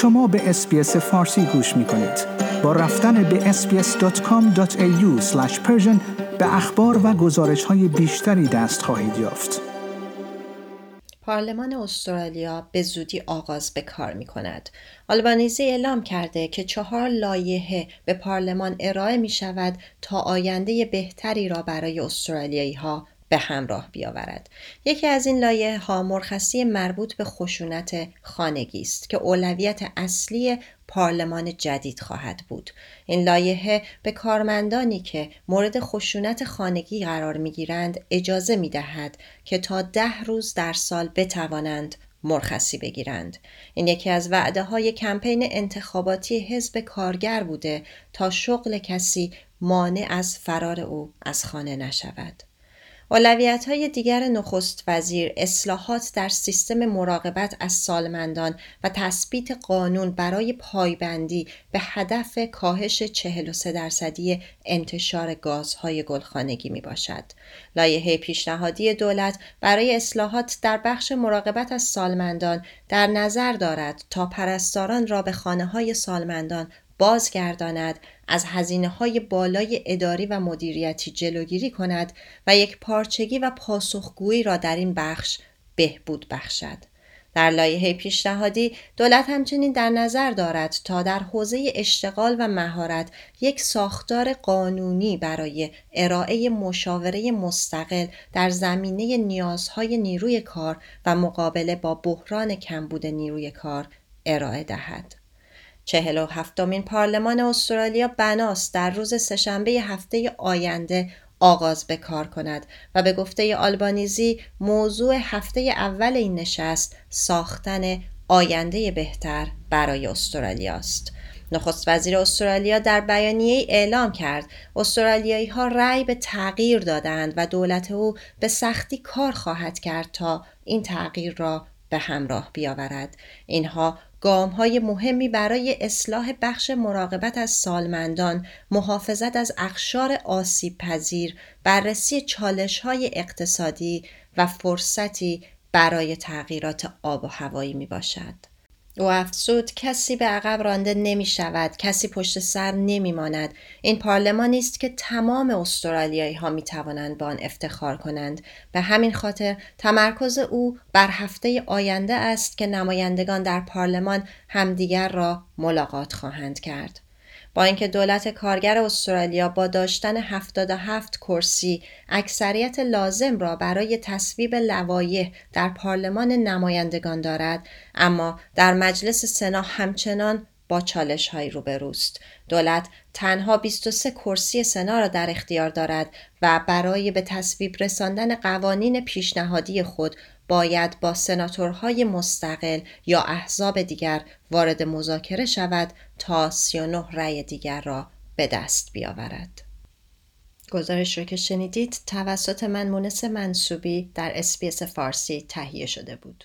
شما به اسپیس فارسی گوش می کنید. با رفتن به sbs.com.au به اخبار و گزارش های بیشتری دست خواهید یافت. پارلمان استرالیا به زودی آغاز به کار می کند. آلبانیزی اعلام کرده که چهار لایحه به پارلمان ارائه می شود تا آینده بهتری را برای استرالیایی ها به همراه بیاورد. یکی از این لایه ها مرخصی مربوط به خشونت خانگی است که اولویت اصلی پارلمان جدید خواهد بود. این لایحه به کارمندانی که مورد خشونت خانگی قرار می گیرند اجازه می دهد که تا ده روز در سال بتوانند مرخصی بگیرند. این یکی از وعده های کمپین انتخاباتی حزب کارگر بوده تا شغل کسی مانع از فرار او از خانه نشود. اولویت های دیگر نخست وزیر اصلاحات در سیستم مراقبت از سالمندان و تثبیت قانون برای پایبندی به هدف کاهش 43 درصدی انتشار گازهای گلخانگی می باشد. لایحه پیشنهادی دولت برای اصلاحات در بخش مراقبت از سالمندان در نظر دارد تا پرستاران را به خانه های سالمندان بازگرداند از هزینه های بالای اداری و مدیریتی جلوگیری کند و یک پارچگی و پاسخگویی را در این بخش بهبود بخشد. در لایحه پیشنهادی دولت همچنین در نظر دارد تا در حوزه اشتغال و مهارت یک ساختار قانونی برای ارائه مشاوره مستقل در زمینه نیازهای نیروی کار و مقابله با بحران کمبود نیروی کار ارائه دهد. چهل و هفتمین پارلمان استرالیا بناست در روز سهشنبه هفته آینده آغاز به کار کند و به گفته آلبانیزی موضوع هفته اول این نشست ساختن آینده بهتر برای استرالیا است. نخست وزیر استرالیا در بیانیه اعلام کرد استرالیایی ها رأی به تغییر دادند و دولت او به سختی کار خواهد کرد تا این تغییر را به همراه بیاورد اینها گام های مهمی برای اصلاح بخش مراقبت از سالمندان، محافظت از اخشار آسیب پذیر، بررسی چالش های اقتصادی و فرصتی برای تغییرات آب و هوایی می باشد. او افزود کسی به عقب رانده نمی شود کسی پشت سر نمی ماند این پارلمانی است که تمام استرالیایی ها می توانند با آن افتخار کنند. به همین خاطر تمرکز او بر هفته آینده است که نمایندگان در پارلمان همدیگر را ملاقات خواهند کرد. با اینکه دولت کارگر استرالیا با داشتن 77 کرسی اکثریت لازم را برای تصویب لوایح در پارلمان نمایندگان دارد اما در مجلس سنا همچنان با چالش های روبروست. دولت تنها 23 کرسی سنا را در اختیار دارد و برای به تصویب رساندن قوانین پیشنهادی خود باید با سناتورهای مستقل یا احزاب دیگر وارد مذاکره شود تا 39 رأی دیگر را به دست بیاورد. گزارش رو که شنیدید توسط من مونس منصوبی در SBS فارسی تهیه شده بود.